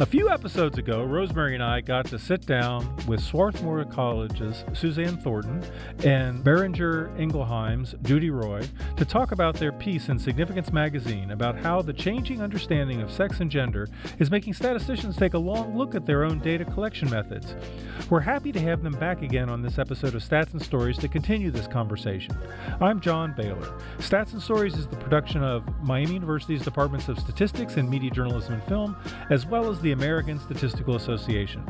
A few episodes ago, Rosemary and I got to sit down with Swarthmore College's Suzanne Thornton and Boehringer Ingelheim's Dooti Roy to talk about their piece in Significance magazine about how the changing understanding of sex and gender is making statisticians take a long look at their own data collection methods. We're happy to have them back again on this episode of Stats and Stories to continue this conversation. I'm John Bailer. Stats and Stories is the production of Miami University's Departments of Statistics and Media Journalism and Film, as well as the American Statistical Association.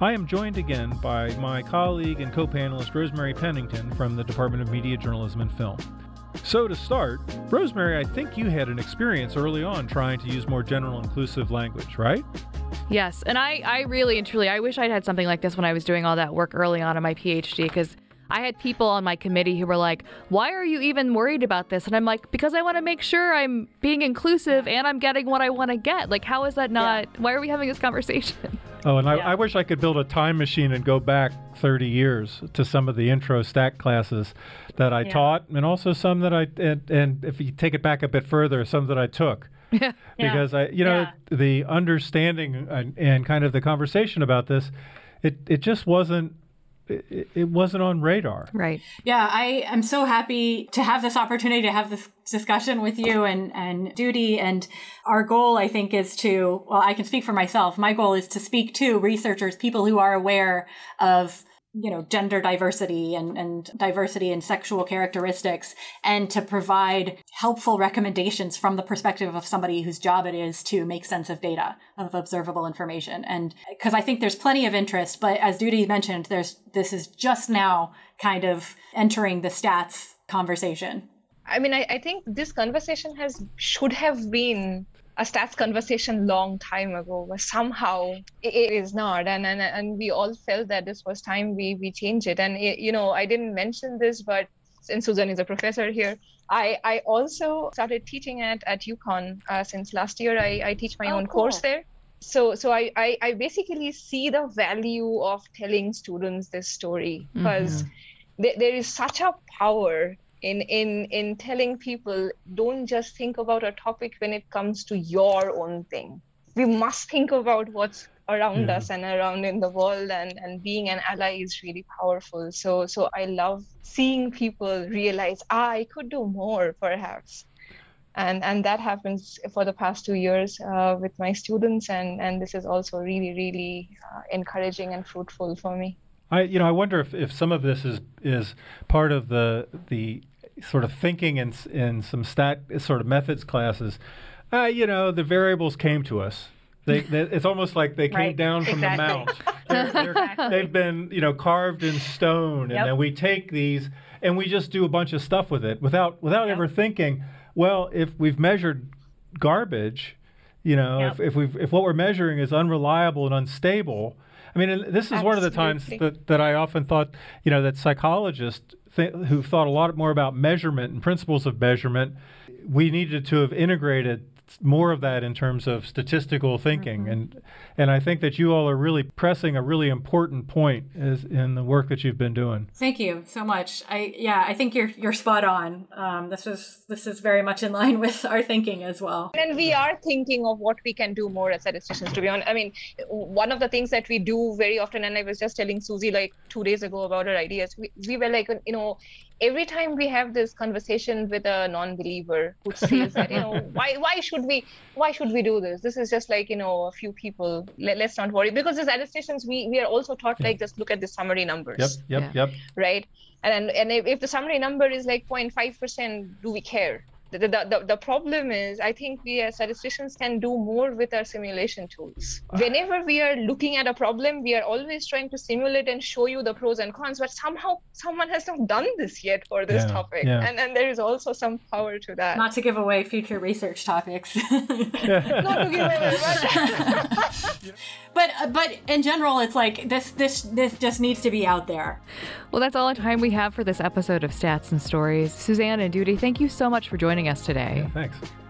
I am joined again by my colleague and co panelist Rosemary Pennington from the Department of Media Journalism and Film. So, to start, Rosemary, I think you had an experience early on trying to use more general inclusive language, right? Yes, and I, I really and truly, I wish I'd had something like this when I was doing all that work early on in my PhD because I had people on my committee who were like, "Why are you even worried about this?" And I'm like, "Because I want to make sure I'm being inclusive and I'm getting what I want to get. Like, how is that not? Yeah. Why are we having this conversation?" Oh, and yeah. I, I, wish I could build a time machine and go back 30 years to some of the intro stack classes that I yeah. taught, and also some that I and, and if you take it back a bit further, some that I took. Yeah. because I, you know, the understanding and, and kind of the conversation about this, it it just wasn't it, it wasn't on radar. Right. Yeah, I am so happy to have this opportunity to have this discussion with you and, and Dooti. And our goal, I think, is to, well, I can speak for myself. My goal is to speak to researchers, people who are aware of you know gender diversity and, and diversity in sexual characteristics and to provide helpful recommendations from the perspective of somebody whose job it is to make sense of data of observable information. And because i think there's plenty of interest but as Dooti mentioned there's this is just now kind of entering the stats conversation. I mean i, I think this conversation has should have been a stats conversation long time ago but somehow it is not and, and and we all felt that this was time we we change it and it, you know i didn't mention this but since susan is a professor here i i also started teaching at at UConn uh, since last year i i teach my oh, own cool. course there so so I, I, I basically see the value of telling students this story because mm-hmm. th- there is such a power in in in telling people don't just think about a topic when it comes to your own thing. We must think about what's around yeah. us and around in the world and and being an ally is really powerful. So so i love seeing people realize ah, i could do more perhaps. And and that happens for the past two years uh, with my students and and this is also really really uh, encouraging and fruitful for me. I, you know, I wonder if, if some of this is is part of the the sort of thinking in in some stat sort of methods classes, uh, you know, the variables came to us. They, they, it's almost like they came right. down from exactly. the mount. Exactly. They've been, you know, carved in stone, and yep. then we take these and we just do a bunch of stuff with it without without yep. ever thinking. Well, if we've measured garbage, you know, yep. if if we if what we're measuring is unreliable and unstable. I mean, this is Absolutely. one of the times that, that I often thought, you know, that psychologists th- who thought a lot more about measurement and principles of measurement, we needed to have integrated more of that in terms of statistical thinking mm-hmm. and and I think that you all are really pressing a really important point is in the work that you've been doing. Thank you so much. I yeah, I think you're you're spot on. Um, this is this is very much in line with our thinking as well. And we are thinking of what we can do more as statisticians. To be honest, I mean, one of the things that we do very often, and I was just telling Susie like two days ago about her ideas. We we were like, you know, every time we have this conversation with a non-believer who says that you know why why should we why should we do this? This is just like you know a few people. Let, us not worry. Because as statisticians we we are also taught like just look at the summary numbers. Yep yep yeah. yep. Right? And and if, if the summary number is like 0.5 percent do we care the, the, the, the, problem is i think we as statisticians can do more with our simulation tools. Ah. Whenever we are looking at a problem we are always trying to simulate and show you the pros and cons but somehow someone has not done this yet for this yeah, topic. yeah. And, and there is also some power to that. Not to give away future research topics. Not to give away but but uh, but in general, it's like this this this just needs to be out there. Well, that's all the time we have for this episode of Stats and Stories. Suzanne and Dooti, thank you so much for joining us today. Yeah, thanks.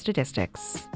statistics.